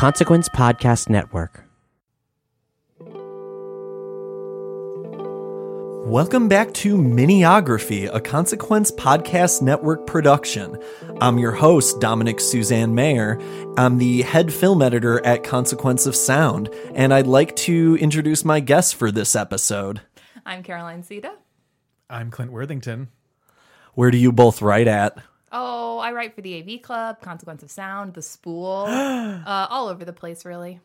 Consequence Podcast Network. Welcome back to Miniography, a Consequence Podcast Network production. I'm your host, Dominic Suzanne Mayer. I'm the head film editor at Consequence of Sound, and I'd like to introduce my guests for this episode. I'm Caroline Siede. I'm Clint Worthington. Where do you both write at? Oh, I write for the AV Club, Consequence of Sound, The Spool, uh, all over the place, really.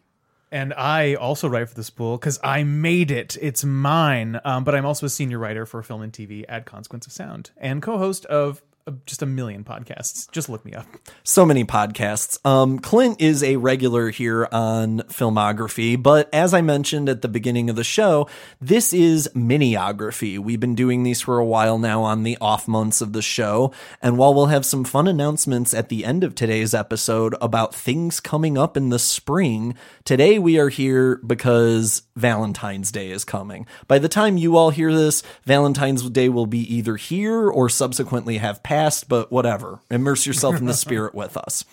And I also write for the spool because I made it. It's mine. Um, but I'm also a senior writer for film and TV at Consequence of Sound and co host of just a million podcasts. Just look me up. So many podcasts. Um, Clint is a regular here on Filmography, but as I mentioned at the beginning of the show, this is Miniography. We've been doing these for a while now on the off months of the show, and while we'll have some fun announcements at the end of today's episode about things coming up in the spring, today we are here because Valentine's Day is coming. By the time you all hear this, Valentine's Day will be either here or subsequently have passed, but whatever. Immerse yourself in the spirit with us.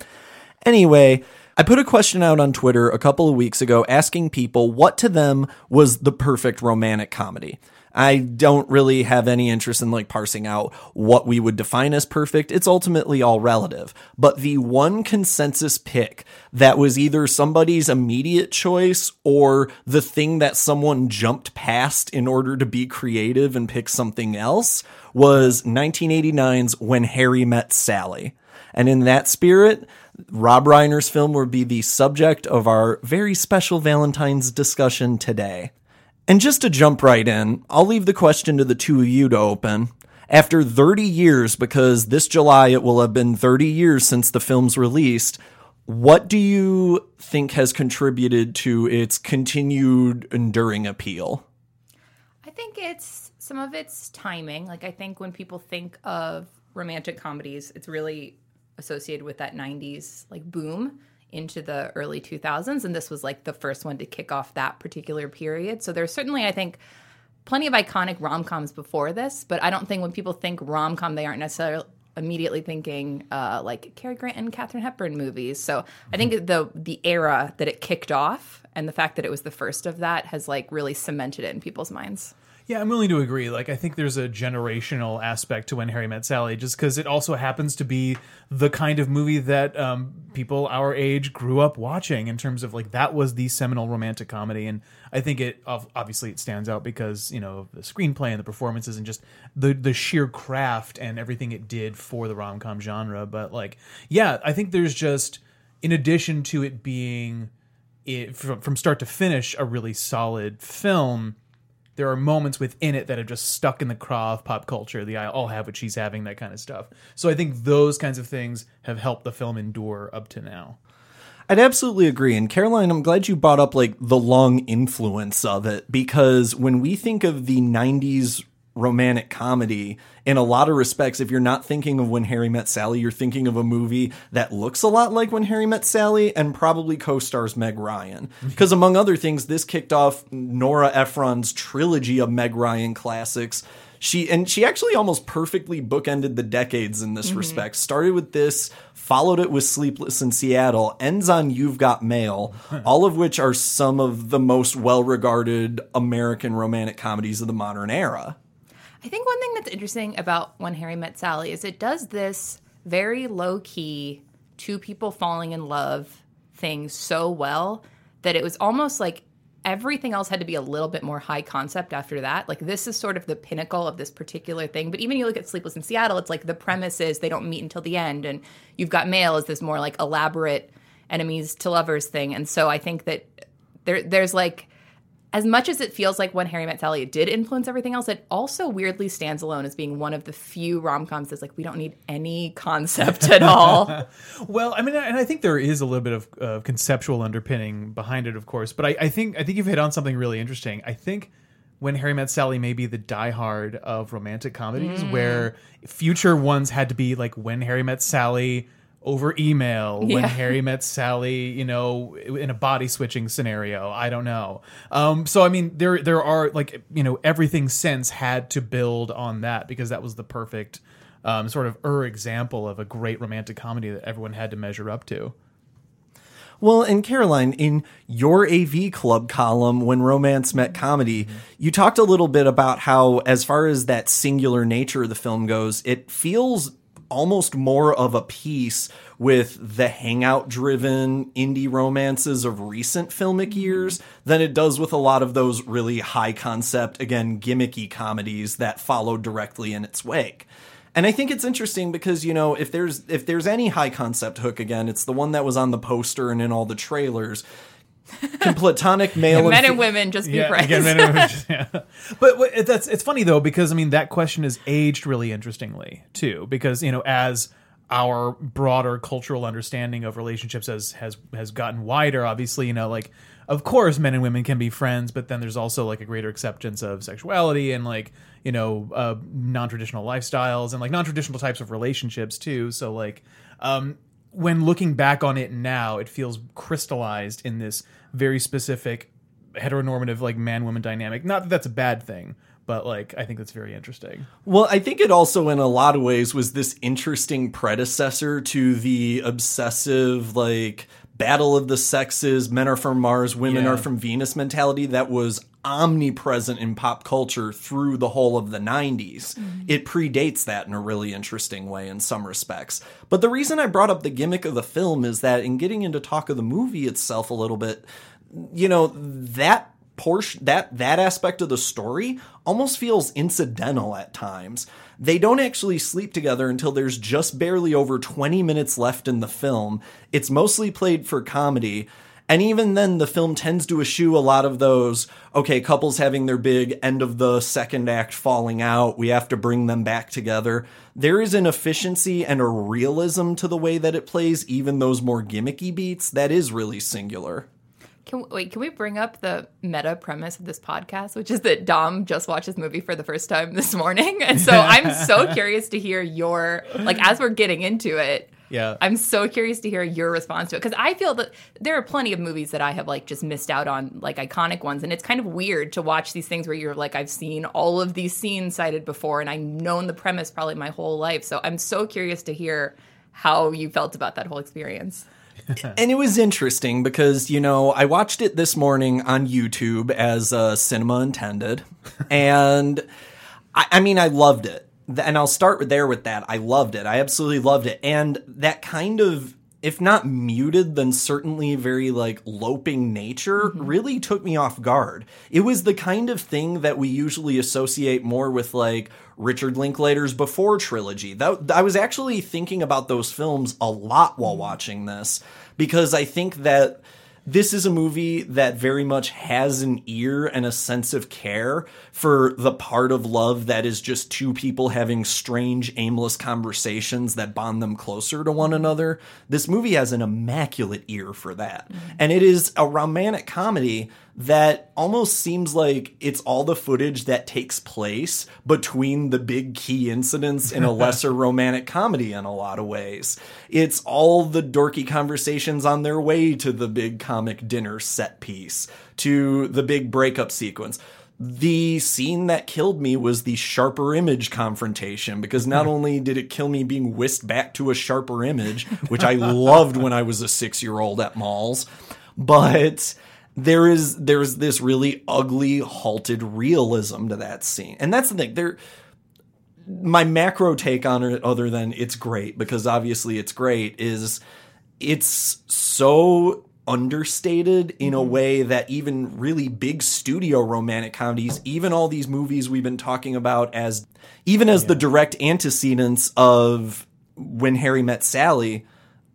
Anyway, I put a question out on Twitter a couple of weeks ago asking people what to them was the perfect romantic comedy. I don't really have any interest in like parsing out what we would define as perfect. It's ultimately all relative. But the one consensus pick that was either somebody's immediate choice or the thing that someone jumped past in order to be creative and pick something else was 1989's When Harry Met Sally. And in that spirit, Rob Reiner's film will be the subject of our very special Valentine's discussion today. And just to jump right in, I'll leave the question to the two of you to open. After 30 years, because this July it will have been 30 years since the film's released, what do you think has contributed to its continued enduring appeal? I think it's some of it's timing. Like, I think when people think of romantic comedies, it's really associated with that 90s like boom into the early 2000s and this was like the first one to kick off that particular period. So there's certainly i think plenty of iconic rom-coms before this. But i don't think when people think rom-com they aren't necessarily immediately thinking uh, like Cary Grant and Katharine Hepburn movies. So I think the the era that it kicked off and the fact that it was the first of that has like really cemented it in people's minds. Yeah, I'm willing to agree. Like, I think there's a generational aspect to When Harry Met Sally, just because it also happens to be the kind of movie that um, people our age grew up watching. In terms of like that was the seminal romantic comedy, and I think it obviously it stands out because you know the screenplay and the performances and just the the sheer craft and everything it did for the rom com genre. But like, yeah, I think there's just in addition to it being it from, from start to finish a really solid film there are moments within it that have just stuck in the craw of pop culture. The I'll have what she's having, that kind of stuff. So I think those kinds of things have helped the film endure up to now. I'd absolutely agree. And Caroline, I'm glad you brought up like the long influence of it because when we think of the 90s romantic comedy in a lot of respects if you're not thinking of when harry met sally you're thinking of a movie that looks a lot like when harry met sally and probably co-stars meg ryan mm-hmm. because among other things this kicked off nora ephron's trilogy of meg ryan classics she and she actually almost perfectly bookended the decades in this mm-hmm. respect. Started with this followed it with sleepless in seattle ends on you've got mail all of which are some of the most well-regarded american romantic comedies of the modern era. I think one thing that's interesting about When Harry Met Sally is it does this very low key, two people falling in love thing so well that it was almost like everything else had to be a little bit more high concept after that. Like this is sort of the pinnacle of this particular thing. But even you look at Sleepless in Seattle, it's like the premise is they don't meet until the end, and you've got Mail as this more like elaborate enemies to lovers thing. And so I think that there there's like as much as it feels like when Harry Met Sally it did influence everything else, it also weirdly stands alone as being one of the few rom coms that's like we don't need any concept at all. Well, I mean, and I think there is a little bit of uh, conceptual underpinning behind it, of course. But I, I think I think you've hit on something really interesting. I think when Harry Met Sally may be the diehard of romantic comedies, where future ones had to be like when Harry Met Sally over email, when Yeah. Harry Met Sally, you know, in a body switching scenario. I don't know. Um, so I mean, there there are like you know everything since had to build on that because that was the perfect um, sort of er example of a great romantic comedy that everyone had to measure up to. Well, and Caroline, in your AV Club column, when romance met comedy, you talked a little bit about how, as far as that singular nature of the film goes, it feels almost more of a piece with the hangout driven indie romances of recent filmic mm-hmm. years than it does with a lot of those really high concept, again, gimmicky comedies that followed directly in its wake. And I think it's interesting because you know if there's if there's any high concept hook again, it's the one that was on the poster and in all the trailers. Can platonic male Men and and women just be friends. again, men and women just- yeah. But what- it- that's it's funny though because I mean that question is aged really interestingly too because you know as our broader cultural understanding of relationships has has has gotten wider obviously you know like of course men and women can be friends but then there's also like a greater acceptance of sexuality and like you know uh, non-traditional lifestyles and like non-traditional types of relationships too so like um when looking back on it now it feels crystallized in this very specific heteronormative like man woman dynamic not that that's a bad thing but like i think that's very interesting Well, I think it also, in a lot of ways, was this interesting predecessor to the obsessive, like, battle of the sexes, men are from Mars, women Yeah. are from Venus mentality that was omnipresent in pop culture through the whole of the 90s. Mm-hmm. It predates that in a really interesting way in some respects. But the reason I brought up the gimmick of the film is that in getting into talk of the movie itself a little bit, you know, that portion that that aspect of the story almost feels incidental at times. They don't actually sleep together until there's just barely over 20 minutes left in the film. It's mostly played for comedy. And even then, the film tends to eschew a lot of those, okay, couples having their big end of the second act falling out, we have to bring them back together. There is an efficiency and a realism to the way that it plays, even those more gimmicky beats, that is really singular. Can, wait, can we bring up the meta premise of this podcast, which is that Dom just watched this movie for the first time this morning? And so I'm so curious to hear your, like, as we're getting into it, yeah I'm so curious to hear your response to it because I feel that there are plenty of movies that I have like just missed out on, like iconic ones, and it's kind of weird to watch these things where you're like, I've seen all of these scenes cited before, and I've known the premise probably my whole life. So I'm so curious to hear how you felt about that whole experience. and it was interesting because you know I watched it this morning on YouTube as uh, cinema intended, and I, I mean I loved it. And I'll start there with that. I loved it. I absolutely loved it, and that kind of. If not muted, then certainly very like loping nature mm-hmm. really took me off guard. It was the kind of thing that we usually associate more with like Richard Linklater's Before trilogy. That I was actually thinking about those films a lot while mm-hmm. watching this because I think that this is a movie that very much has an ear and a sense of care for the part of love that is just two people having strange, aimless conversations that bond them closer to one another. This movie has an immaculate ear for that. Mm-hmm. And it is a romantic comedy that almost seems like it's all the footage that takes place between the big key incidents in a lesser romantic comedy in a lot of ways. It's all the dorky conversations on their way to the big comic dinner set piece, to the big breakup sequence. The scene that killed me was the sharper image confrontation because not hmm. only did it kill me being whisked back to a sharper image, which I loved when I was a six year old at malls, but there is there's this really ugly halted realism to that scene. And that's the thing there my macro take on it other than it's great because obviously it's great is it's so understated in a way that even really big studio romantic comedies, even all these movies we've been talking about as even as the direct antecedents of when Harry met Sally,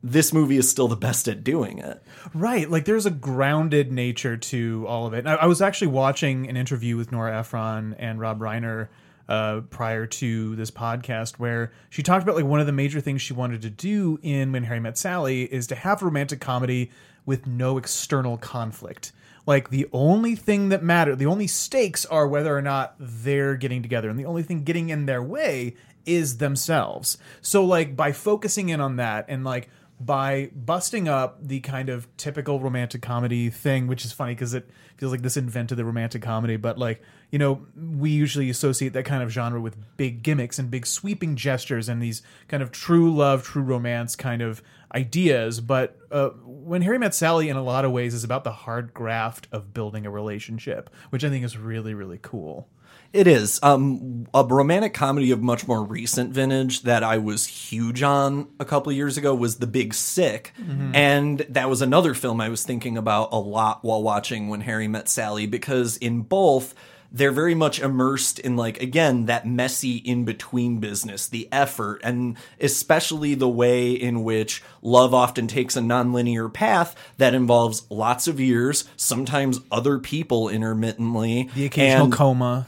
this movie is still the best at doing it. Right. Like there's a grounded nature to all of it. I, I was actually watching an interview with Nora Ephron and Rob Reiner uh, prior to this podcast where she talked about like one of the major things she wanted to do in When Harry Met Sally is to have romantic comedy with no external conflict. Like the only thing that matter, the only stakes are whether or not they're getting together, and the only thing getting in their way is themselves. So like by focusing in on that and like by busting up the kind of typical romantic comedy thing, which is funny because it feels like this invented the romantic comedy, but like, you know, we usually associate that kind of genre with big gimmicks and big sweeping gestures and these kind of true love, true romance kind of ideas. But uh, when Harry Met Sally, in a lot of ways, is about the hard graft of building a relationship, which I think is really, really cool. It is. Um, a romantic comedy of much more recent vintage that I was huge on a couple of years ago was The Big Sick. And that was another film I was thinking about a lot while watching When Harry Met Sally because in both, they're very much immersed in, like, again, that messy in between business, the effort, and especially the way in which love often takes a nonlinear path that involves lots of years, sometimes other people intermittently. The occasional and- coma.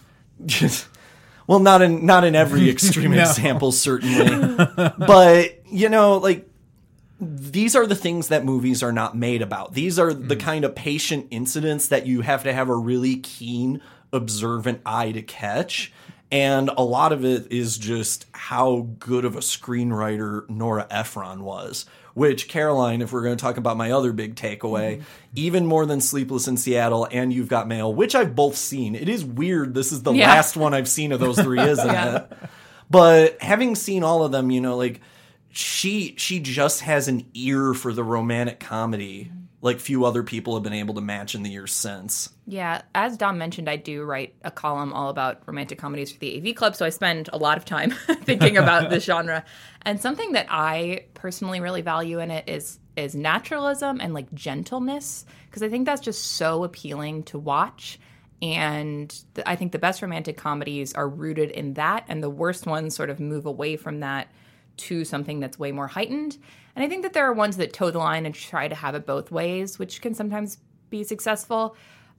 Well, not in not in every extreme No. example, certainly, but you know, like these are the things that movies are not made about. These are the mm. kind of patient incidents that you have to have a really keen, observant eye to catch. And a lot of it is just how good of a screenwriter Nora Ephron was. Which, Caroline, if we're going to talk about my other big takeaway, mm-hmm. even more than Sleepless in Seattle and You've Got Mail, which I've both seen. It is weird. This is the Yeah. last one I've seen of those three, isn't Yeah. it? But having seen all of them, you know, like she she just has an ear for the romantic comedy like few other people have been able to match in the years since. Yeah, as Dom mentioned, I do write a column all about romantic comedies for the AV Club, so I spend a lot of time thinking about this genre. And something that I personally really value in it is is naturalism and like gentleness, because I think that's just so appealing to watch. And th- I think the best romantic comedies are rooted in that, and the worst ones sort of move away from that to something that's way more heightened. And I think that there are ones that toe the line and try to have it both ways, which can sometimes be successful.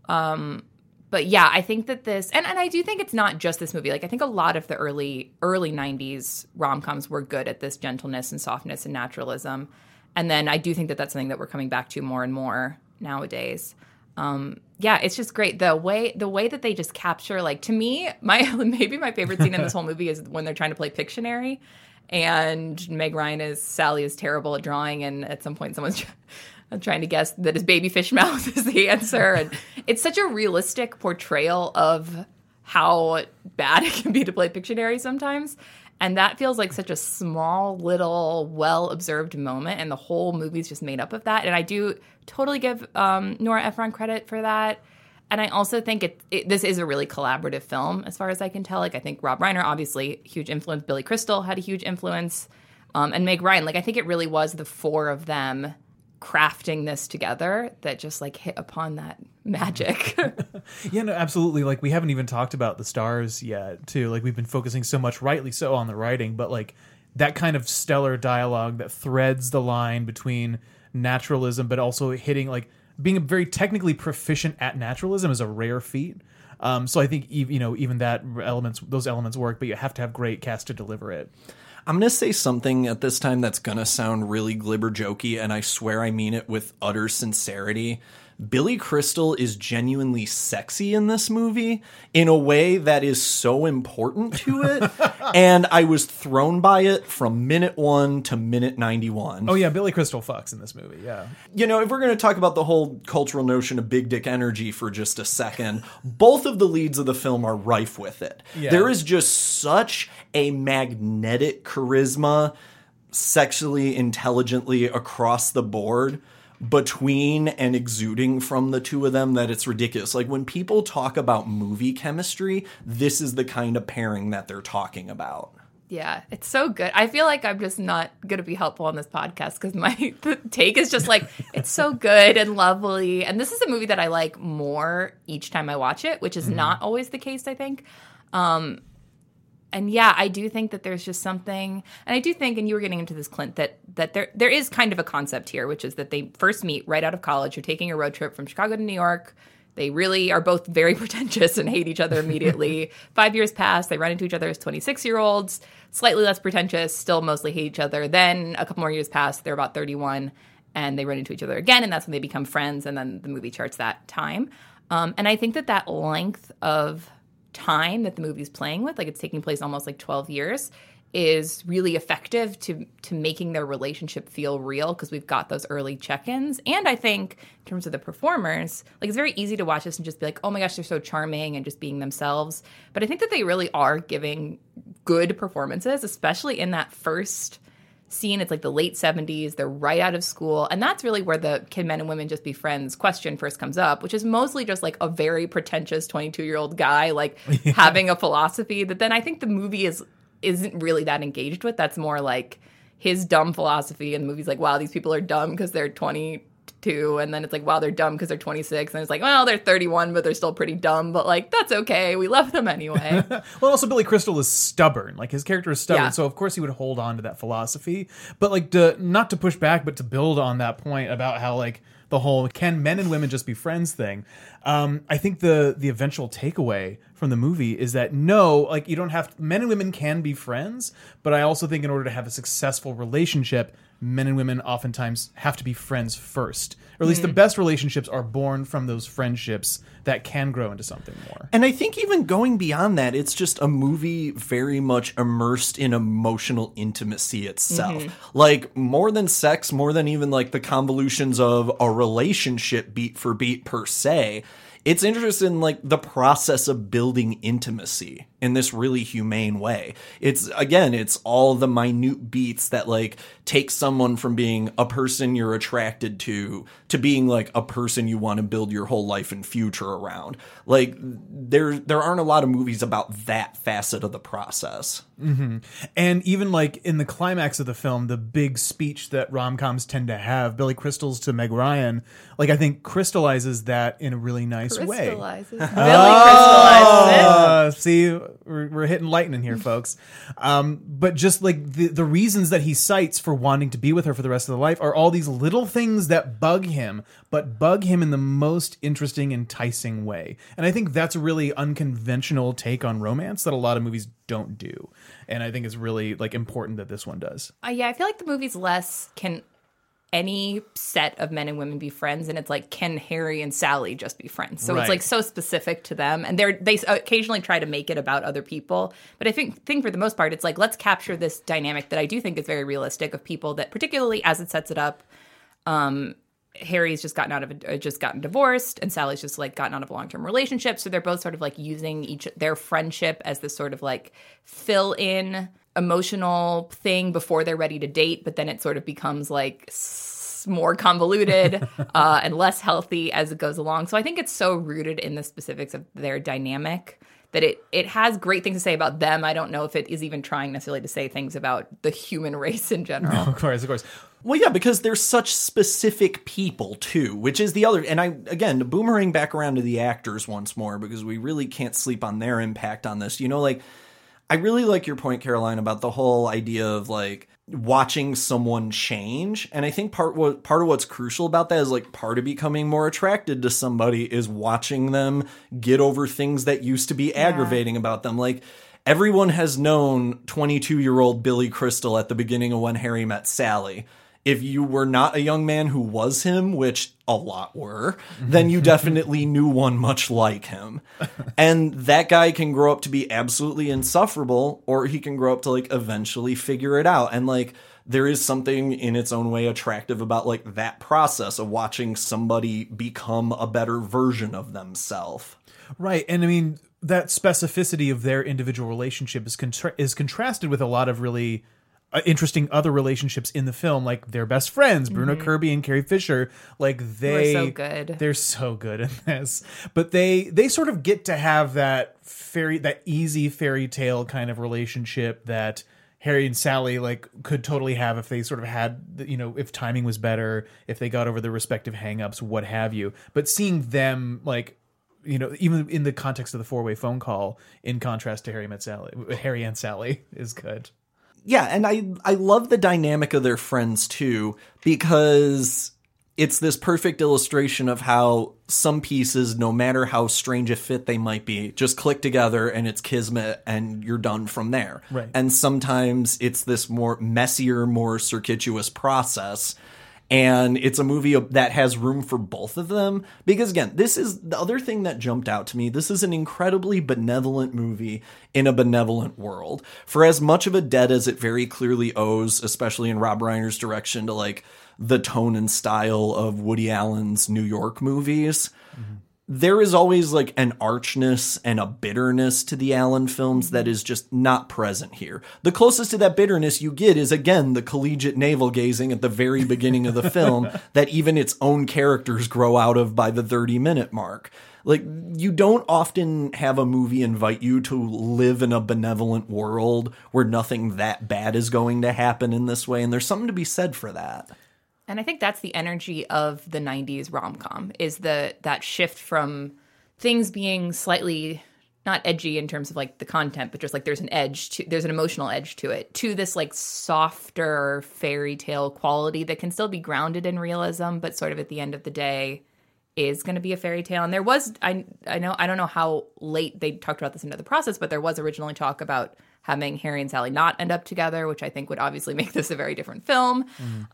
Um, but yeah, I think that this and, and I do think it's not just this movie. Like I think a lot of the early early '90s rom coms were good at this gentleness and softness and naturalism. And then I do think that that's something that we're coming back to more and more nowadays. Um, yeah, it's just great the way the way that they just capture. Like to me, my maybe my favorite scene in this whole movie is when they're trying to play Pictionary, and Meg Ryan is Sally is terrible at drawing, and at some point someone's trying to guess that his baby fish mouth is the answer, and it's such a realistic portrayal of how bad it can be to play Pictionary sometimes. And that feels like such a small, little, well observed moment. And the whole movie's just made up of that. And I do totally give um, Nora Ephron credit for that. And I also think it, it this is a really collaborative film, as far as I can tell. Like I think Rob Reiner, obviously, huge influence. Billy Crystal had a huge influence, um, and Meg Ryan. Like I think it really was the four of them crafting this together that just like hit upon that magic. Yeah, no, absolutely. Like we haven't even talked about the stars yet, too. Like we've been focusing so much, rightly so, on the writing, but like that kind of stellar dialogue that threads the line between naturalism, but also hitting like being very technically proficient at naturalism is a rare feat. Um, so I think you know even that elements, those elements work, but you have to have great cast to deliver it. I'm to say something at this time that's to sound really glibber jokey, and I swear I mean it with utter sincerity. Billy Crystal is genuinely sexy in this movie in a way that is so important to it. and I was thrown by it from minute one to minute 91. Oh yeah, Billy Crystal fucks in this movie. Yeah, you know, if we're going to talk about the whole cultural notion of big dick energy for just a second, both of the leads of the film are rife with it. Yeah. There is just such a magnetic charisma, sexually intelligently across the board between and exuding from the two of them that it's ridiculous. Like when people talk about movie chemistry, this is the kind of pairing that they're talking about. Yeah, it's so good. I feel like I'm just not going to be helpful on this podcast because my take is just like it's so good and lovely. And this is a movie that I like more each time I watch it, which is not always the case. I think. Um, and yeah, I do think that there's just something, and I do think, and you were getting into this, Clint, that that there there is kind of a concept here, which is that they first meet right out of college. You're taking a road trip from Chicago to New York. They really are both very pretentious and hate each other immediately. Five years pass, they run into each other as 26 year olds, slightly less pretentious, still mostly hate each other. Then a couple more years pass, they're about 31, and they run into each other again, and that's when they become friends. And then the movie charts that time. Um, and I think that that length of time that the movie's playing with, like it's taking place almost like 12 years, is really effective to to making their relationship feel real because we've got those early check-ins. And I think in terms of the performers, like it's very easy to watch this and just be like, oh my gosh, they're so charming and just being themselves. But I think that they really are giving good performances, especially in that first scene. It's like the late 70s. They're right out of school. And that's really where the can men and women just be friends question first comes up, which is mostly just like a very pretentious 22 year old guy, like having a philosophy that then I think the movie is isn't really that engaged with. That's more like his dumb philosophy. And the movie's like, wow, these people are dumb because they're 22. And then it's like, wow, they're dumb because they're 26. And it's like, well, they're 31, but they're still pretty dumb. But like, that's okay. We love them anyway. Well, also Billy Crystal is stubborn. Like his character is stubborn, Yeah. so of course he would hold on to that philosophy. But like to not to push back, but to build on that point about how like the whole can men and women just be friends thing. Um, I think the the eventual takeaway from the movie is that no, like you don't have men and women can be friends, but I also think in order to have a successful relationship, men and women oftentimes have to be friends first. Or at least the hmm. best relationships are born from those friendships that can grow into something more. And I think even going beyond that, it's just a movie very much immersed in emotional intimacy itself. Mm-hmm. Like more than sex, more than even like the convolutions of a relationship beat for beat per se. It's interested in like the process of building intimacy in this really humane way. It's again, it's all the minute beats that like take someone from being a person you're attracted to to being like a person you want to build your whole life and future around. Like there there aren't a lot of movies about that facet of the process. And even like in the climax of the film, the big speech that rom coms tend to have, Billy Crystal's to Meg Ryan, like I think crystallizes that in a really nice way. crystallizes. Billy crystallizes it. Uh, see, we're, we're hitting lightning here, folks. Um, but just like the, the reasons that he cites for wanting to be with her for the rest of the life are all these little things that bug him, but bug him in the most interesting, enticing way. And I think that's a really unconventional take on romance that a lot of movies don't do. And I think it's really like important that this one does. Uh, yeah, I feel like the movie's less can any set of men and women be friends, and it's like can Harry and Sally just be friends? So Right. it's like so specific to them, and they're they occasionally try to make it about other people, but I think think for the most part, it's like let's capture this dynamic that I do think is very realistic of people that particularly as it sets it up. Um, Harry's just gotten out of a, uh, just gotten divorced, and Sally's just like gotten out of a long term relationship. So they're both sort of like using each their friendship as this sort of like fill in emotional thing before they're ready to date, but then it sort of becomes like s- more convoluted uh, and less healthy as it goes along. So I think it's so rooted in the specifics of their dynamic that it it has great things to say about them. I don't know if it is even trying necessarily to say things about the human race in general. Of course, of course. Well, yeah, because they're such specific people too, which is the other. And I again boomerang back around to the actors once more because we really can't sleep on their impact on this. You know, like I really like your point, Caroline, about the whole idea of like watching someone change. And I think part what part of what's crucial about that is like part of becoming more attracted to somebody is watching them get over things that used to be aggravating about them. Like everyone has known 22 year old Billy Crystal at the beginning of when Harry met Sally. If you were not a young man who was him, which a lot were, then you definitely knew one much like him. And that guy can grow up to be absolutely insufferable, or he can grow up to like eventually figure it out. And like, there is something in its own way attractive about like that process of watching somebody become a better version of themselves. Right, and I mean that specificity of their individual relationship is contra- is contrasted with a lot of really uh, interesting other relationships in the film, like their best friends, Bruno Kirby and Carrie Fisher. Like they, so good. They're so good in this, but they they sort of get to have that fairy that easy fairy tale kind of relationship that Harry and Sally like could totally have if they sort of had you know if timing was better, if they got over their respective hangups, what have you. But seeing them like you know even in the context of the four way phone call, in contrast to Harry met Sally, Harry and Sally is good. Yeah, and I I love the dynamic of their friends too because it's this perfect illustration of how some pieces, no matter how strange a fit they might be, just click together and it's kismet and you're done from there. Right. And sometimes it's this more messier, more circuitous process. And it's a movie that has room for both of them. Because again, this is the other thing that jumped out to me. This is an incredibly benevolent movie in a benevolent world. For as much of a debt as it very clearly owes, especially in Rob Reiner's direction, to like the tone and style of Woody Allen's New York movies mm-hmm. There is always like an archness and a bitterness to the Allen films that mm-hmm. is just not present here. The closest to that bitterness you get is again the collegiate navel gazing at the very beginning of the film that even its own characters grow out of by the 30 minute mark. Like you don't often have a movie invite you to live in a benevolent world where nothing that bad is going to happen in this way and there's something to be said for that. And I think that's the energy of the 90s rom-com is the that shift from things being slightly not edgy in terms of like the content, but just like there's an edge to there's an emotional edge to it, to this like softer fairy tale quality that can still be grounded in realism, but sort of at the end of the day is going to be a fairy tale. And there was I I know I don't know how late they talked about this into the process, but there was originally talk about having Harry and Sally not end up together, which I think would obviously make this a very different film.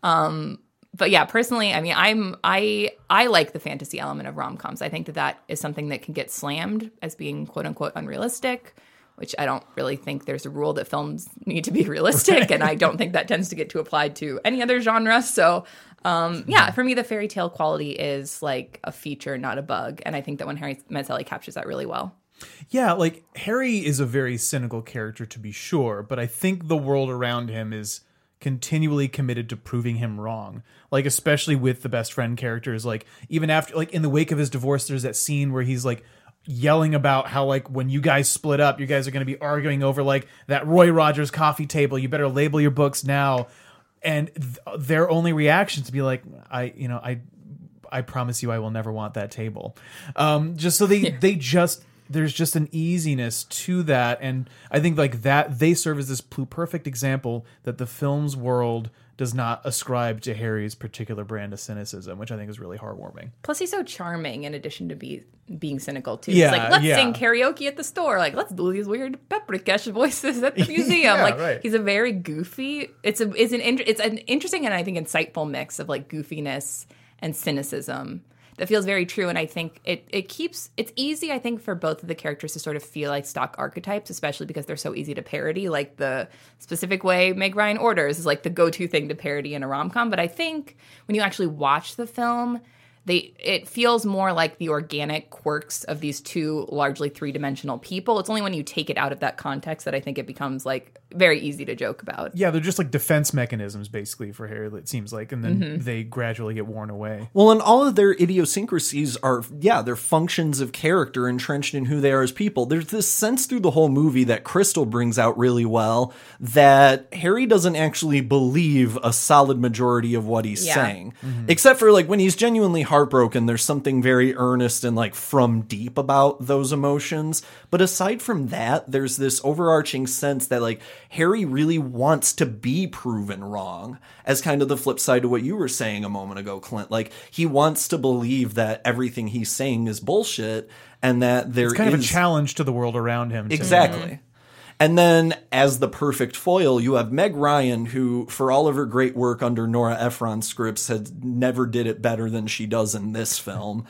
Um, but yeah, personally, I mean, I'm I I like the fantasy element of rom coms. I think that that is something that can get slammed as being quote unquote unrealistic, which I don't really think there's a rule that films need to be realistic, and I don't think that tends to get too applied to any other genre. So, um, yeah, for me, the fairy tale quality is like a feature, not a bug, and I think that when Harry Met Sally captures that really well. Yeah, like Harry is a very cynical character to be sure, but I think the world around him is continually committed to proving him wrong. Like especially with the best friend characters like even after like in the wake of his divorce there's that scene where he's like yelling about how like when you guys split up you guys are going to be arguing over like that Roy Rogers coffee table you better label your books now and th- their only reaction to be like I you know I I promise you I will never want that table. Um, just so they they just there's just an easiness to that, and I think like that they serve as this perfect example that the film's world does not ascribe to Harry's particular brand of cynicism, which I think is really heartwarming. Plus, he's so charming. In addition to be being cynical too, Yeah, He's like let's yeah. sing karaoke at the store. Like let's do these weird Paprikash voices at the museum. Yeah, like right. he's a very goofy. It's a it's an it's an interesting and I think insightful mix of like goofiness and cynicism that feels very true. And I think it it keeps it's easy. I think for both of the characters to sort of feel like stock archetypes, especially because they're so easy to parody. Like the specific way Meg Ryan orders is like the go to thing to parody in a rom com. But I think when you actually watch the film they it feels more like the organic quirks of these two largely three-dimensional people it's only when you take it out of that context that i think it becomes like very easy to joke about Yeah, they're just like defense mechanisms basically for Harry. It seems like, and then Mm-hmm. they gradually get worn away. Well, and all of their idiosyncrasies are, yeah, they're functions of character entrenched in who they are as people. There's this sense through the whole movie that Crystal brings out really well that Harry doesn't actually believe a solid majority of what he's Yeah. saying. Except for like when he's genuinely heartbroken, there's something very earnest and like from deep about those emotions. But aside from that, there's this overarching sense that like Harry really wants to be proven wrong as kind of the flip side to what you were saying a moment ago, Clint. Like he wants to believe that everything he's saying is bullshit and that there It's kind of a challenge to the world around him. to- Exactly. And then, as the perfect foil, you have Meg Ryan, who, for all of her great work under Nora Ephron scripts, has never did it better than she does in this film.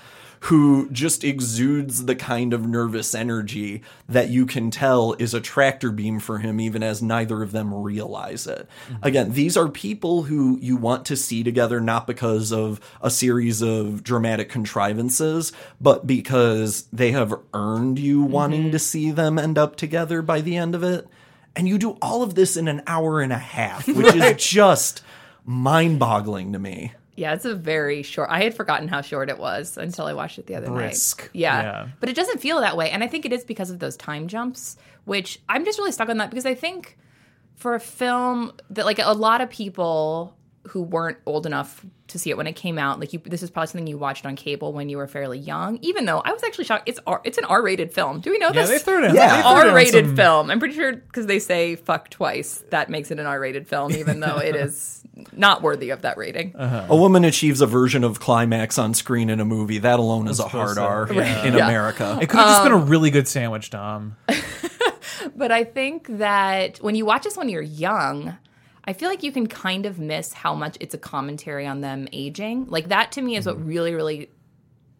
Who just exudes the kind of nervous energy that you can tell is a tractor beam for him, even as neither of them realize it. Mm-hmm. Again, these are people who you want to see together not because of a series of dramatic contrivances, but because they have earned you mm-hmm. wanting to see them end up together by the end of it. And you do all of this in an hour and a half, which is just mind boggling to me. Yeah it's a very short i had forgotten how short it was until i watched it the other Brisk. night yeah. Yeah. but it doesn't feel that way and i think it is because of those time jumps which i'm just really stuck on that because i think for a film that like a lot of people who weren't old enough to see it when it came out, like you, this is probably something you watched on cable when you were fairly young. Even though I was actually shocked, it's R, it's an R-rated film. Do we know Yeah, this? they threw it in. Yeah. they threw it in R-rated some- film. I'm pretty sure because they say "fuck" twice, that makes it an R-rated film, even though it is not worthy of that rating. Uh-huh. A woman achieves a version of climax on screen in a movie. That alone is a hard. R Yeah. in Yeah. America. It could have just been a Um, really good sandwich, Tom. But I think that when you watch this when you're young, I feel like you can kind of miss how much it's a commentary on them aging. Like that to me is what mm-hmm. really, really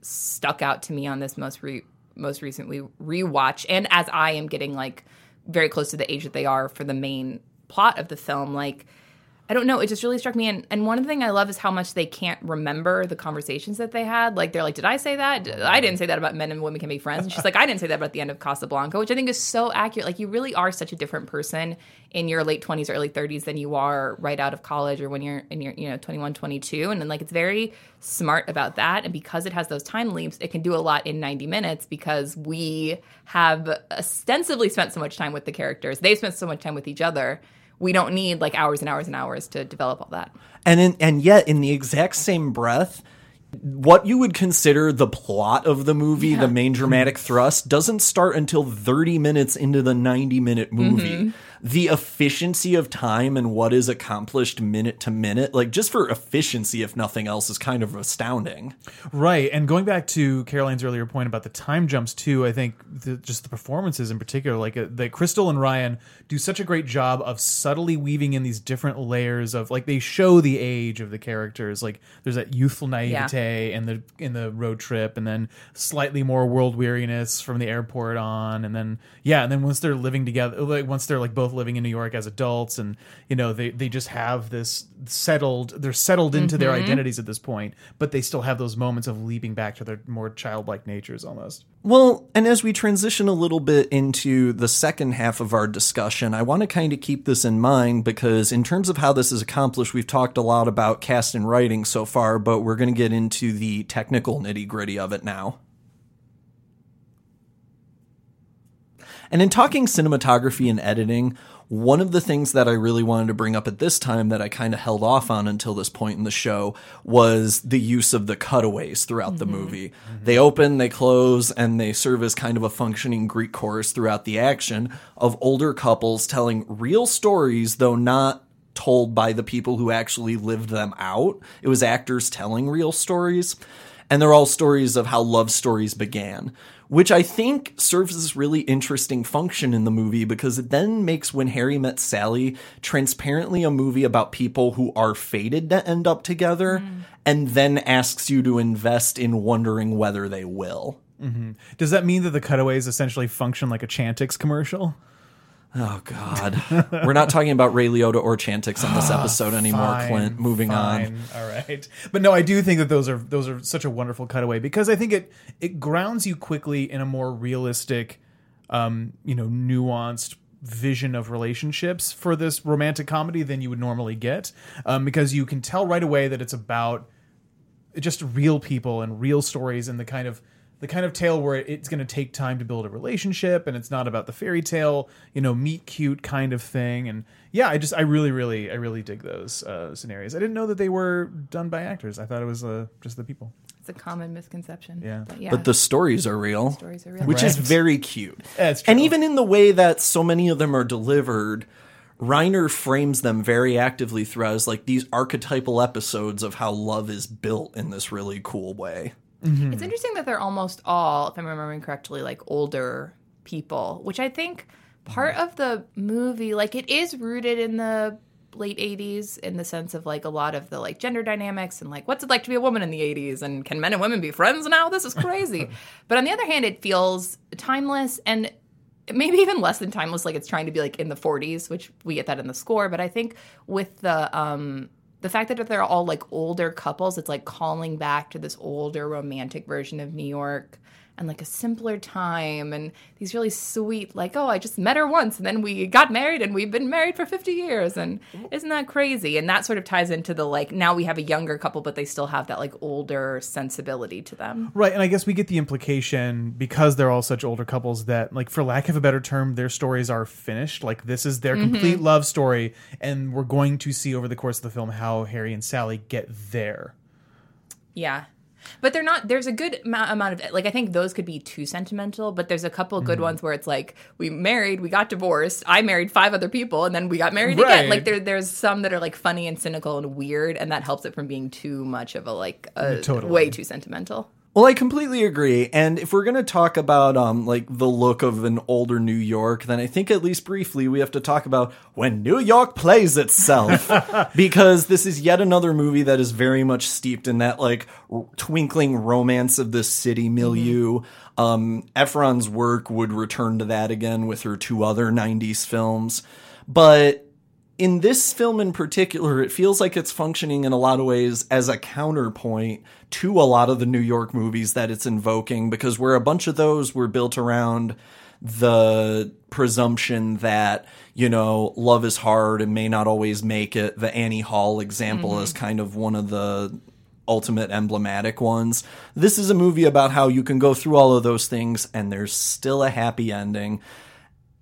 stuck out to me on this most re- most recently rewatch. And as I am getting like very close to the age that they are for the main plot of the film, like I don't know. It just really struck me. And, and one thing I love is how much they can't remember the conversations that they had. Like, they're like, Did I say that? I didn't say that about men and women can be friends. And she's like, I didn't say that about the end of Casablanca, which I think is so accurate. Like, you really are such a different person in your late 20s or early 30s than you are right out of college or when you're in your, you know, 21, 22. And then, like, it's very smart about that. And because it has those time leaps, it can do a lot in 90 minutes because we have ostensibly spent so much time with the characters. They've spent so much time with each other we don't need like hours and hours and hours to develop all that. And in, and yet in the exact same breath, what you would consider the plot of the movie, the main dramatic thrust, doesn't start until 30 minutes into the 90 minute movie. Mm-hmm. The efficiency of time and what is accomplished minute to minute, like just for efficiency, if nothing else, is kind of astounding. Right, and going back to Caroline's earlier point about the time jumps too, I think the, just the performances in particular, like uh, the Crystal and Ryan do such a great job of subtly weaving in these different layers of like they show the age of the characters. Like there's that youthful naivete in the in the road trip, and then slightly more world weariness from the airport on, and then yeah, and then once they're living together, like once they're like both living in New York as adults, and you know they they just have this settled, they're settled into their mm-hmm. identities at this point, but they still have those moments of leaping back to their more childlike natures almost. Well, and as we transition a little bit into the second half of our discussion, I want to kind of keep this in mind because, in terms of how this is accomplished, we've talked a lot about cast and writing so far, but we're going to get into the technical nitty gritty of it now. And in talking cinematography and editing, one of the things that I really wanted to bring up at this time that I kind of held off on until this point in the show was the use of the cutaways throughout the mm-hmm. movie. They open, they close, and they serve as kind of a functioning Greek chorus throughout the action of older couples telling real stories, though not told by the people who actually lived them out. It was actors telling real stories. And they're all stories of how love stories began, which I think serves this really interesting function in the movie because it then makes When Harry Met Sally transparently a movie about people who are fated to end up together mm. and then asks you to invest in wondering whether they will. Mm-hmm. Does that mean that the cutaways essentially function like a Chantix commercial? Oh God, we're not talking about Ray Liotta or Chantix on this episode anymore, Fine, Clint. Moving on. All right, but no, I do think that those are those are such a wonderful cutaway because I think it it grounds you quickly in a more realistic, um, you know, nuanced vision of relationships for this romantic comedy than you would normally get, um, because you can tell right away that it's about just real people and real stories and the kind of the kind of tale where it's going to take time to build a relationship and it's not about the fairy tale you know meet cute kind of thing and yeah i just i really really i really dig those uh, scenarios i didn't know that they were done by actors i thought it was uh, just the people It's a common misconception. Yeah. But yeah. But the stories are real. stories are real. which is very cute. That's And true. even in the way that so many of them are delivered, Reiner frames them very actively throughout as like these archetypal episodes of how love is built in this really cool way. It's interesting that they're almost all, if I'm remembering correctly, like older people, which I think part of the movie, like it is rooted in the late 80s in the sense of like a lot of the like gender dynamics and like what's it like to be a woman in the 80s and can men and women be friends now? This is crazy. But on the other hand it feels timeless and maybe even less than timeless like it's trying to be like in the 40s which we get that in the score but i think with the um the fact that they're all like older couples it's like calling back to this older romantic version of new york and like a simpler time and these really sweet like oh I just met her once and then we got married and we've been married for 50 years and isn't that crazy and that sort of ties into the like now we have a younger couple but they still have that like older sensibility to them. Right, and I guess we get the implication because they're all such older couples that, like, for lack of a better term, their stories are finished. Like, this is their mm-hmm. complete love story, and we're going to see over the course of the film how Harry and Sally get there. Yeah. But they're not. There's a good amount, of like I think those could be too sentimental. But there's a couple good mm. ones where it's like we married, we got divorced, I married five other people, and then we got married Right. again. Like there, there's some that are like funny and cynical and weird, and that helps it from being too much of a like a, Totally. way too sentimental. Well, I completely agree. And if we're going to talk about um like the look of an older New York, then I think at least briefly we have to talk about when New York plays itself because this is yet another movie that is very much steeped in that like r- twinkling romance of the city milieu. Um Ephron's work would return to that again with her two other 90s films. But in this film in particular, it feels like it's functioning in a lot of ways as a counterpoint to a lot of the New York movies that it's invoking, because where a bunch of those were built around the presumption that, you know, love is hard and may not always make it. The Annie Hall example mm-hmm. is kind of one of the ultimate emblematic ones. This is a movie about how you can go through all of those things and there's still a happy ending.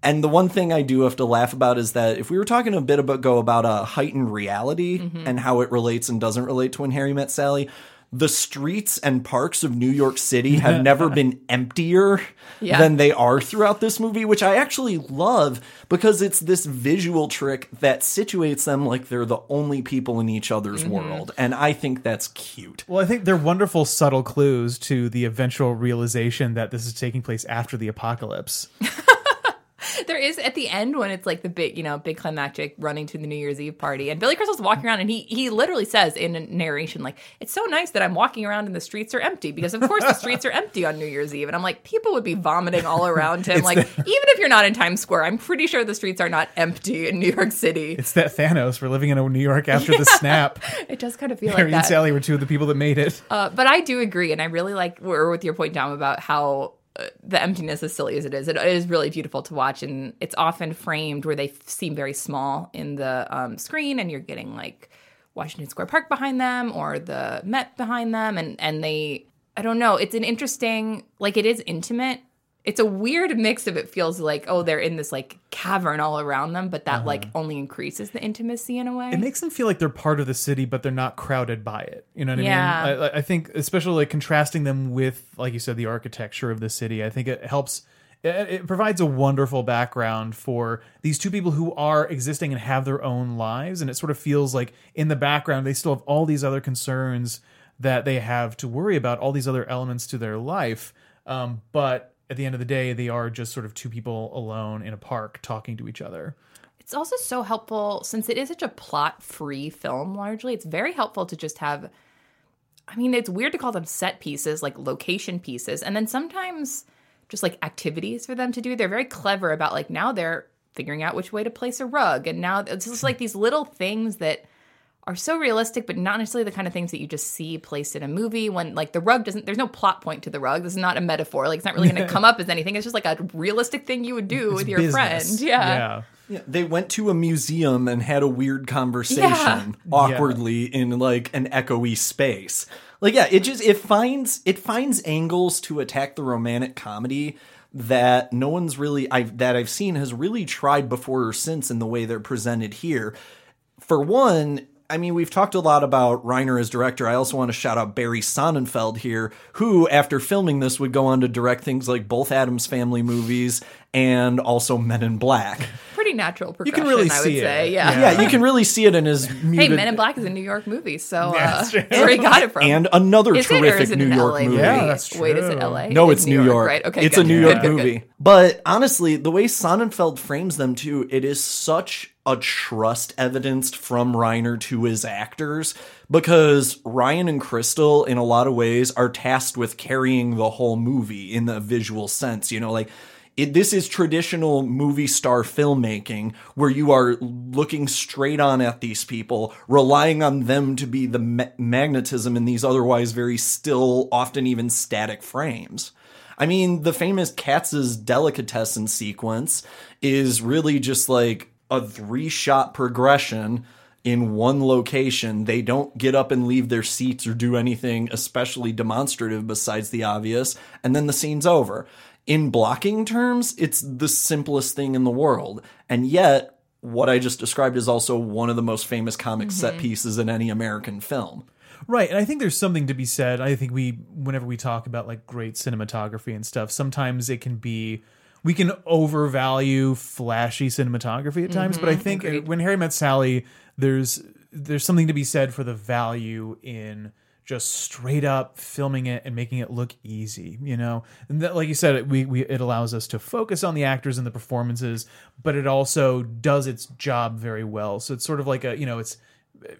And the one thing I do have to laugh about is that if we were talking a bit about go about a heightened reality Mm-hmm. and how it relates and doesn't relate to when Harry met Sally, the streets and parks of New York City have never been emptier Yeah. than they are throughout this movie, which I actually love because it's this visual trick that situates them like they're the only people in each other's Mm-hmm. world. And I think that's cute. Well, I think they're wonderful, subtle clues to the eventual realization that this is taking place after the apocalypse. There is at the end when it's like the big, you know, big climactic running to the New Year's Eve party, and Billy Crystal's walking around, and he he literally says in a narration like, "It's so nice that I'm walking around and the streets are empty because of course the streets are empty on New Year's Eve." And I'm like, people would be vomiting all around him. like, even if you're not in Times Square, I'm pretty sure the streets are not empty in New York City. It's that Thanos. We're living in a New York after the snap. It does kind of feel Harry like that. and. Sally were two of the people that made it. Uh, but I do agree, and I really like or with your point, Dom, about how the emptiness, as silly as it is, it is really beautiful to watch, and it's often framed where they f- seem very small in the um, screen, and you're getting like Washington Square Park behind them or the Met behind them, and and they, I don't know, it's an interesting, like it is intimate. It's a weird mix of it feels like oh they're in this like cavern all around them, but that like only increases the intimacy in a way. It makes them feel like they're part of the city, but they're not crowded by it. You know what Yeah. I mean? I, I think, especially like contrasting them with, like you said, the architecture of the city. I think it helps. It, it provides a wonderful background for these two people who are existing and have their own lives, and it sort of feels like in the background they still have all these other concerns that they have to worry about, all these other elements to their life. Um, but at the end of the day, they are just sort of two people alone in a park talking to each other. It's also so helpful since it is such a plot free film largely. It's very helpful to just have I mean, it's weird to call them set pieces, like location pieces, and then sometimes just like activities for them to do. They're very clever about like now they're figuring out which way to place a rug, and now it's just like these little things that are so realistic, but not necessarily the kind of things that you just see placed in a movie. When like the rug doesn't, there's no plot point to the rug. This is not a metaphor. Like it's not really going to come up as anything. It's just like a realistic thing you would do with your Business. friend. Yeah. Yeah. Yeah, they went to a museum and had a weird conversation Yeah. awkwardly in like an echoey space. Like yeah, it just it finds it finds angles to attack the romantic comedy that no one's really I've that I've seen has really tried before or since in the way they're presented here. For one, I mean, we've talked a lot about Reiner as director. I also want to shout out Barry Sonnenfeld here, who, after filming this, would go on to direct things like both Addams Family movies and also Men in Black. Pretty natural progression, You can really I would see it. say. Yeah. Yeah, you can really see it in his Hey. Men in Black is a New York movie, so Yeah, uh, that's where he got it from. and another is terrific is it New York LA movie. Yeah, that's Wait, is it. LA? No, it's, New York. right? Okay, it's good. a New Good, York good, good. movie. But honestly, the way Sonnenfeld frames them too, it is such a trust evidenced from Reiner to his actors because Ryan and Crystal, in a lot of ways, are tasked with carrying the whole movie in the visual sense. You know, like it, this is traditional movie star filmmaking where you are looking straight on at these people, relying on them to be the ma- magnetism in these otherwise very still, often even static frames. I mean, the famous Katz's delicatessen sequence is really just like a three shot progression in one location. They don't get up and leave their seats or do anything especially demonstrative besides the obvious, and then the scene's over. In blocking terms, it's the simplest thing in the world. And yet, what I just described is also one of the most famous comic set mm-hmm. pieces in any American film. Right, and I think there's something to be said. I think we, whenever we talk about like great cinematography and stuff, sometimes it can be we can overvalue flashy cinematography at times. But I mm-hmm. think when Harry Met Sally, there's there's something to be said for the value in just straight up filming it and making it look easy, you know. And that, like you said, it, we, we it allows us to focus on the actors and the performances, but it also does its job very well. So it's sort of like a you know it's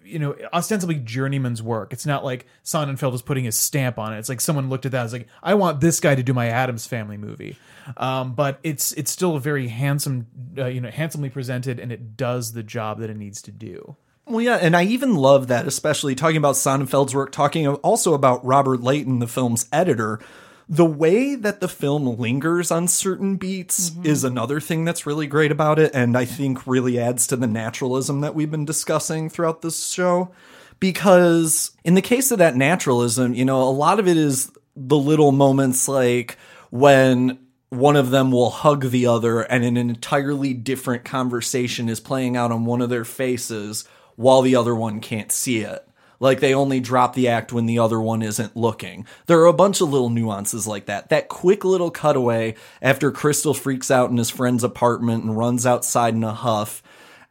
you know, ostensibly journeyman's work. It's not like Sonnenfeld is putting his stamp on it. It's like someone looked at that was like, I want this guy to do my Addams Family movie. Um, but it's it's still a very handsome, uh, you know, handsomely presented, and it does the job that it needs to do. Well, yeah, and I even love that, especially talking about Sonnenfeld's work, talking also about Robert Leighton, the film's editor. The way that the film lingers on certain beats mm-hmm. is another thing that's really great about it, and I think really adds to the naturalism that we've been discussing throughout this show. Because in the case of that naturalism, you know, a lot of it is the little moments like when one of them will hug the other and an entirely different conversation is playing out on one of their faces while the other one can't see it. Like they only drop the act when the other one isn't looking. There are a bunch of little nuances like that. That quick little cutaway after Crystal freaks out in his friend's apartment and runs outside in a huff.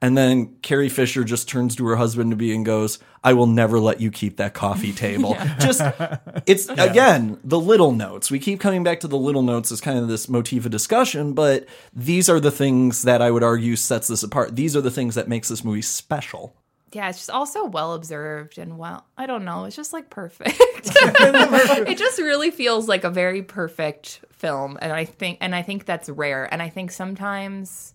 And then Carrie Fisher just turns to her husband to be and goes, I will never let you keep that coffee table. Just, it's again, the little notes. We keep coming back to the little notes as kind of this motif of discussion, but these are the things that I would argue sets this apart. These are the things that makes this movie special. Yeah, it's just also well observed and well, I don't know, it's just like perfect. it just really feels like a very perfect film and I think and I think that's rare and I think sometimes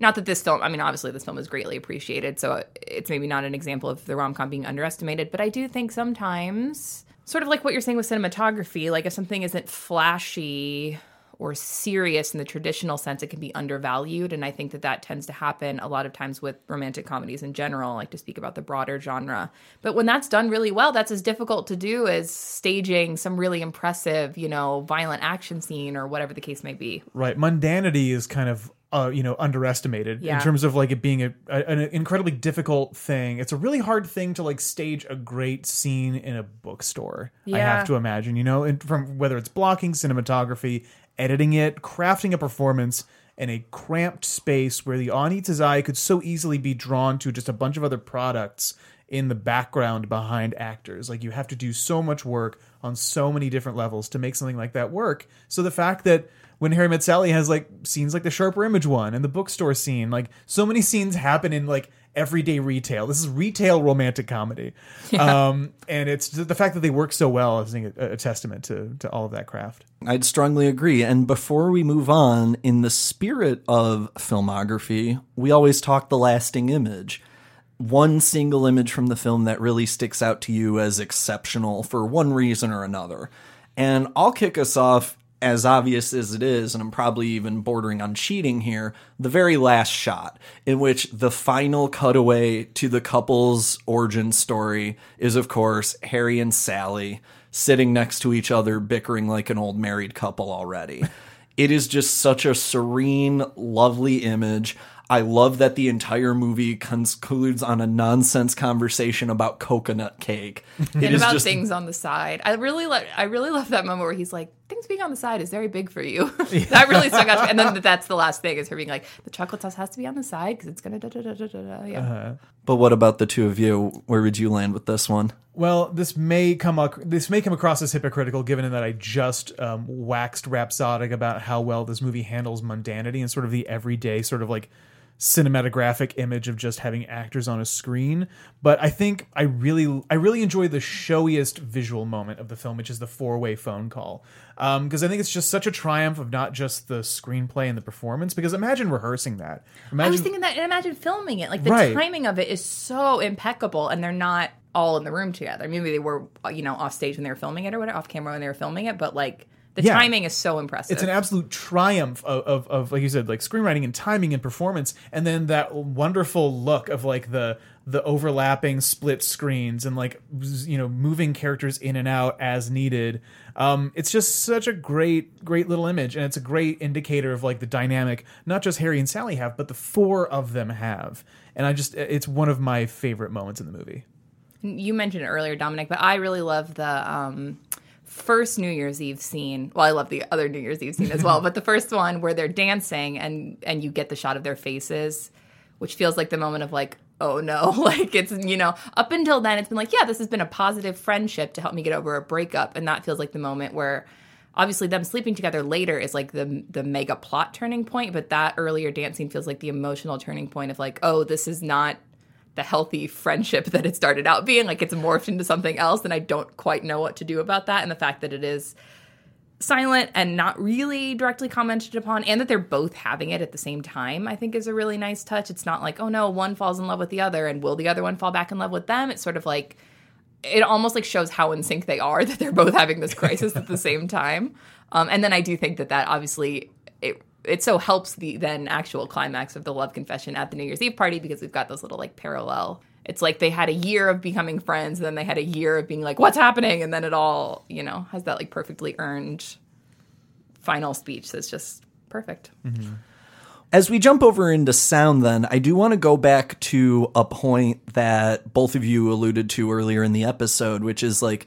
not that this film, I mean obviously this film is greatly appreciated, so it's maybe not an example of the rom-com being underestimated, but I do think sometimes sort of like what you're saying with cinematography, like if something isn't flashy or serious in the traditional sense, it can be undervalued. And I think that that tends to happen a lot of times with romantic comedies in general, like to speak about the broader genre. But when that's done really well, that's as difficult to do as staging some really impressive, you know, violent action scene or whatever the case may be. Right, mundanity is kind of uh, you know underestimated in terms of like it being a, a, an incredibly difficult thing. It's a really hard thing to like stage a great scene in a bookstore. I have to imagine, you know, and from whether it's blocking, cinematography, editing it, crafting a performance in a cramped space where the audience's eye could so easily be drawn to just a bunch of other products in the background behind actors. Like you have to do so much work on so many different levels to make something like that work. So the fact that when Harry Met Sally has like scenes like the Sharper Image one and the bookstore scene, like so many scenes happen in like everyday retail. This is retail romantic comedy, um, and it's the fact that they work so well. I think a, a testament to to all of that craft. I'd strongly agree. And before we move on, in the spirit of filmography, we always talk the lasting image. One single image from the film that really sticks out to you as exceptional for one reason or another. And I'll kick us off, as obvious as it is, and I'm probably even bordering on cheating here, the very last shot, in which the final cutaway to the couple's origin story is, of course, Harry and Sally sitting next to each other, bickering like an old married couple already. it is just such a serene, lovely image. I love that the entire movie concludes on a nonsense conversation about coconut cake. It and about just- things on the side. I really like. I really love that moment where he's like, "Things being on the side is very big for you." that really stuck out. to me. And then that's the last thing is her being like, "The chocolate sauce has to be on the side because it's gonna da da da da da." da." Yeah. But what about the two of you? Where would you land with this one? Well, this may come ac- this may come across as hypocritical, given that I just um, waxed rhapsodic about how well this movie handles mundanity and sort of the everyday sort of like cinematographic image of just having actors on a screen. But I think I really I really enjoy the showiest visual moment of the film, which is the four way phone call, um, because I think it's just such a triumph of not just the screenplay and the performance. Because imagine rehearsing that. Imagine I was thinking that, and imagine filming it. Like the Right. timing of it is so impeccable, and they're not all in the room together. Maybe they were, you know, off stage when they were filming it or whatever, off camera when they were filming it, but like The Yeah. timing is so impressive. it's an absolute triumph of, of, of like you said like screenwriting and timing and performance and then that wonderful look of like the the overlapping split screens and like you know moving characters in and out as needed um it's just such a great great little image and it's a great indicator of like the dynamic not just harry and sally have but the four of them have and i just it's one of my favorite moments in the movie you mentioned it earlier, Dominic, but I really love the um, first New Year's Eve scene. Well, I love the other New Year's Eve scene as well, but the first one where they're dancing and and you get the shot of their faces, which feels like the moment of like, oh no, like it's you know up until then it's been like, yeah, this has been a positive friendship to help me get over a breakup, and that feels like the moment where. Obviously, them sleeping together later is like the the mega plot turning point, but that earlier dancing feels like the emotional turning point of like, oh, this is not the healthy friendship that it started out being. Like it's morphed into something else, and I don't quite know what to do about that. And the fact that it is silent and not really directly commented upon, and that they're both having it at the same time, I think is a really nice touch. It's not like, oh no, one falls in love with the other, and will the other one fall back in love with them? It's sort of like it almost like shows how in sync they are that they're both having this crisis at the same time. Um, and then I do think that that obviously it so helps the then actual climax of the love confession at the New Year's Eve party because we've got those little like parallel. It's like they had a year of becoming friends, and then they had a year of being like, "What's happening?" And then it all, you know, has that like perfectly earned final speech that's just perfect. Mm-hmm. As we jump over into sound, then, I do want to go back to a point that both of you alluded to earlier in the episode, which is like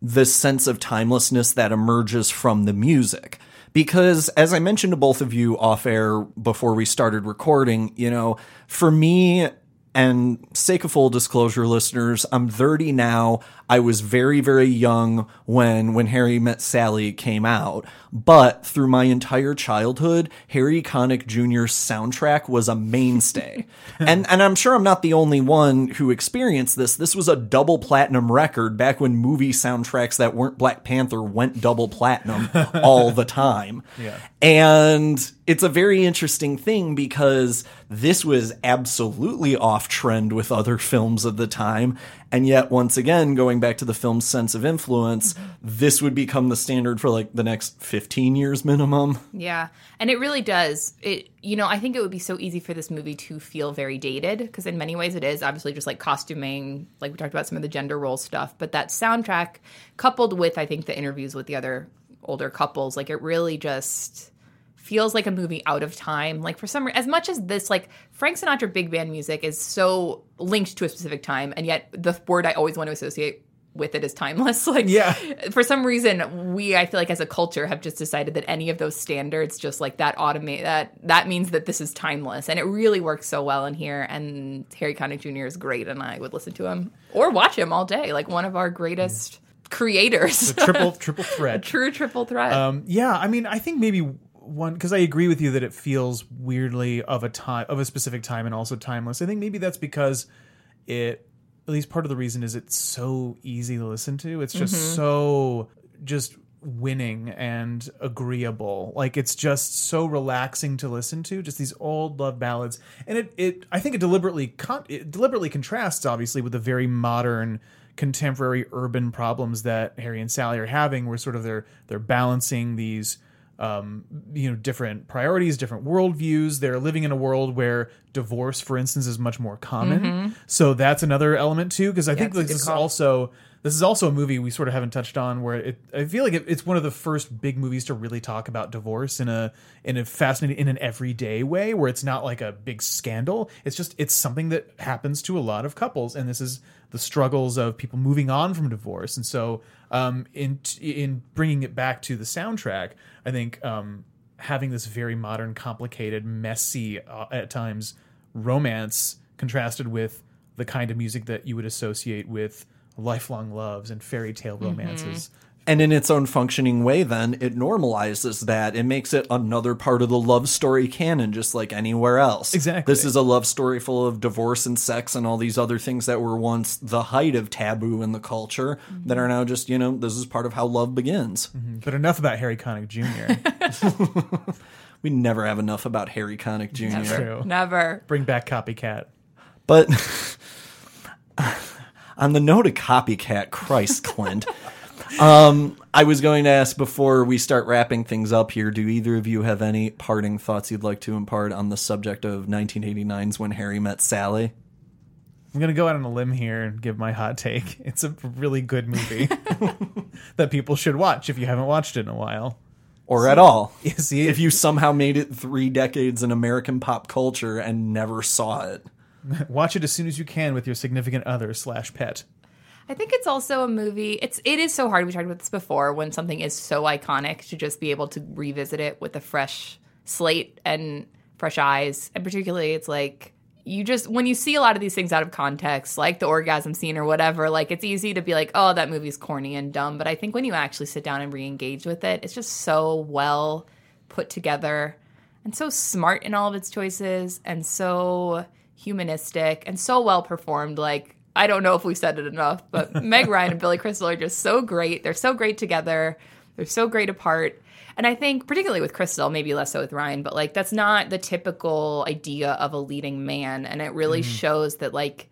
this sense of timelessness that emerges from the music. Because, as I mentioned to both of you off air before we started recording, you know, for me, and sake of full disclosure, listeners, I'm 30 now. I was very, very young when when Harry Met Sally came out, but through my entire childhood, Harry Connick Jr.'s soundtrack was a mainstay. and and I'm sure I'm not the only one who experienced this. This was a double platinum record back when movie soundtracks that weren't Black Panther went double platinum all the time. Yeah. And it's a very interesting thing because this was absolutely off trend with other films of the time. And yet, once again, going back to the film's sense of influence, this would become the standard for like the next 15 years minimum. Yeah. And it really does. It you know, I think it would be so easy for this movie to feel very dated because in many ways it is obviously just like costuming, like we talked about some of the gender role stuff, but that soundtrack coupled with I think the interviews with the other older couples, like it really just feels like a movie out of time. Like for some as much as this like Frank Sinatra big band music is so linked to a specific time and yet the word I always want to associate with it is timeless. Like Yeah. for some reason we I feel like as a culture have just decided that any of those standards just like that automate that that means that this is timeless and it really works so well in here and Harry Connick Jr. is great and I would listen to him or watch him all day like one of our greatest creators. triple triple threat True triple threat. Um, yeah, I mean, I think maybe one because I agree with you that it feels weirdly of a time of a specific time and also timeless. I think maybe that's because it at least part of the reason is it's so easy to listen to. It's just mm-hmm. so just winning and agreeable. Like it's just so relaxing to listen to. Just these old love ballads, and it it I think it deliberately con- it deliberately contrasts obviously with the very modern contemporary urban problems that Harry and Sally are having, where sort of they're they're balancing these um, you know different priorities, different worldviews. They're living in a world where divorce, for instance, is much more common. So that's another element too, because I think like, good this is call. also this is also a movie we sort of haven't touched on where it I feel like it, it's one of the first big movies to really talk about divorce in a in a fascinating in an everyday way where it's not like a big scandal it's just it's something that happens to a lot of couples and this is the struggles of people moving on from divorce and so um in in bringing it back to the soundtrack I think um having this very modern complicated messy uh, at times romance contrasted with the kind of music that you would associate with lifelong loves and fairy tale romances. And in its own functioning way, then it normalizes that. It makes it another part of the love story canon, just like anywhere else. Exactly. This is a love story full of divorce and sex and all these other things that were once the height of taboo in the culture mm-hmm. that are now just, you know, this is part of how love begins. Mm-hmm. But enough about Harry Connick Jr. We never have enough about Harry Connick Jr. True. Never. Bring back Copycat. But on the note of copycat, Christ, Clint, Um, I was going to ask before we start wrapping things up here. Do either of you have any parting thoughts you'd like to impart on the subject of 1989's When Harry Met Sally? I'm gonna go out on a limb here and give my hot take. It's a really good movie that people should watch if you haven't watched it in a while. Or at all? You see, If you somehow made it three decades in American pop culture and never saw it. watch it as soon as you can with your significant other slash pet. I think it's also a movie. It's it is so hard. We talked about this before. When something is so iconic, to just be able to revisit it with a fresh slate and fresh eyes, and particularly, it's like you just when you see a lot of these things out of context, like the orgasm scene or whatever. Like it's easy to be like, oh, that movie's corny and dumb. But I think when you actually sit down and re-engage with it, it's just so well put together and so smart in all of its choices and so humanistic and so well performed. Like, I don't know if we've said it enough, but Meg Ryan and Billy Crystal are just so great. They're so great together, they're so great apart. And I think, particularly with Crystal, maybe less so with Ryan, but like that's not the typical idea of a leading man. And it really mm-hmm. shows that, like,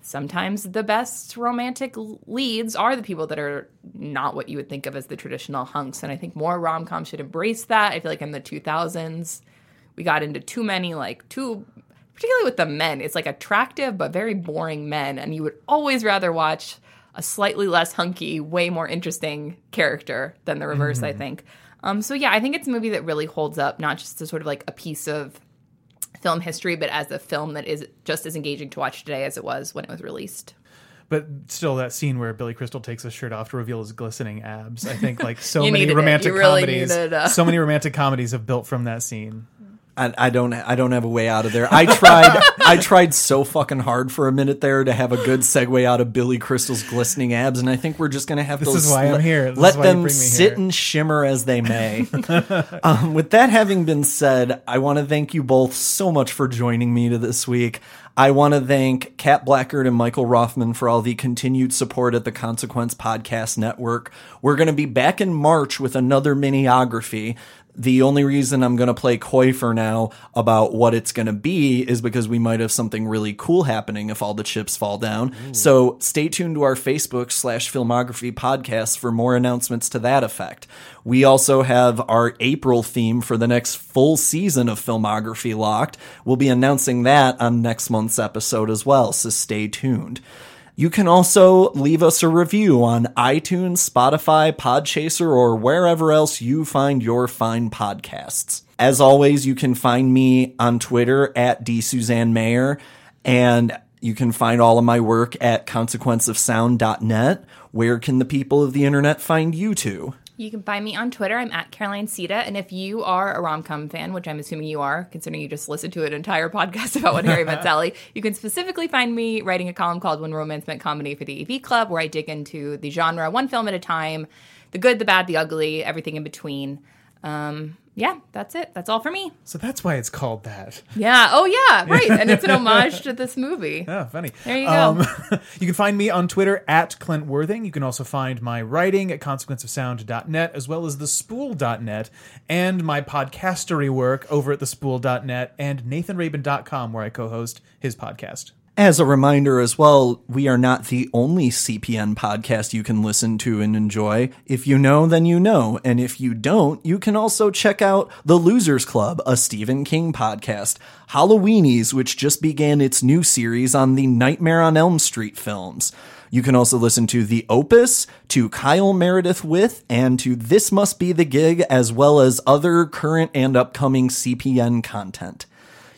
sometimes the best romantic leads are the people that are not what you would think of as the traditional hunks. And I think more rom coms should embrace that. I feel like in the 2000s, we got into too many, like, too, particularly with the men, it's like attractive but very boring men. And you would always rather watch a slightly less hunky, way more interesting character than the reverse, I think. Um, so yeah, I think it's a movie that really holds up, not just as sort of like a piece of film history, but as a film that is just as engaging to watch today as it was when it was released. But still, that scene where Billy Crystal takes his shirt off to reveal his glistening abs. I think like so many romantic really comedies, uh, so many romantic comedies have built from that scene. I, I don't. I don't have a way out of there. I tried. I tried so fucking hard for a minute there to have a good segue out of Billy Crystal's glistening abs, and I think we're just gonna have This those. is why I'm let- here. This let is why you them sit here. and shimmer as they may. um, with that having been said, I want to thank you both so much for joining me to this week. I want to thank Cap Blackard and Michael Roffman for all the continued support at the Consequence Podcast Network. We're going to be back in March with another miniography. The only reason I'm going to play coy for now about what it's going to be is because we might have something really cool happening if all the chips fall down. So stay tuned to our Facebook slash filmography podcast for more announcements to that effect. We also have our April theme for the next full season of filmography locked. We'll be announcing that on next month's episode as well, so stay tuned. You can also leave us a review on iTunes, Spotify, Podchaser, or wherever else you find your fine podcasts. As always, you can find me on Twitter at dsuzanne and you can find all of my work at consequenceofsound.net. Where can the people of the internet find you two? You can find me on Twitter. I'm at Caroline Siede. And if you are a rom com fan, which I'm assuming you are, considering you just listened to an entire podcast about when Harry met Sally, you can specifically find me writing a column called When Romance Met Comedy for the AV Club, where I dig into the genre one film at a time the good, the bad, the ugly, everything in between. Um, yeah, that's it. That's all for me. So that's why it's called that. Yeah. Oh, yeah. Right. And it's an homage to this movie. Oh, funny. There you um, go. you can find me on Twitter at Clint Worthing. You can also find my writing at consequenceofsound.net as well as thespool.net and my podcastery work over at thespool.net and nathanrabin.com where I co-host his podcast. As a reminder as well, we are not the only CPN podcast you can listen to and enjoy. If you know, then you know. And if you don't, you can also check out The Losers Club, a Stephen King podcast, Halloweenies, which just began its new series on the Nightmare on Elm Street films. You can also listen to The Opus, to Kyle Meredith with, and to This Must Be the Gig, as well as other current and upcoming CPN content.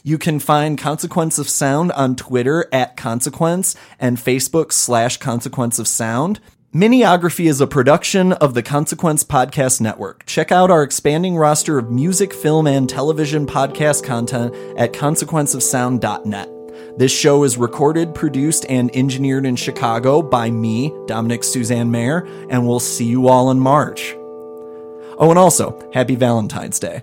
You can find Consequence of Sound on Twitter at Consequence and Facebook slash Consequence of Sound. Miniography is a production of the Consequence Podcast Network. Check out our expanding roster of music, film, and television podcast content at consequenceofsound.net. This show is recorded, produced, and engineered in Chicago by me, Dominic Suzanne Mayer, and we'll see you all in March. Oh, and also, happy Valentine's Day.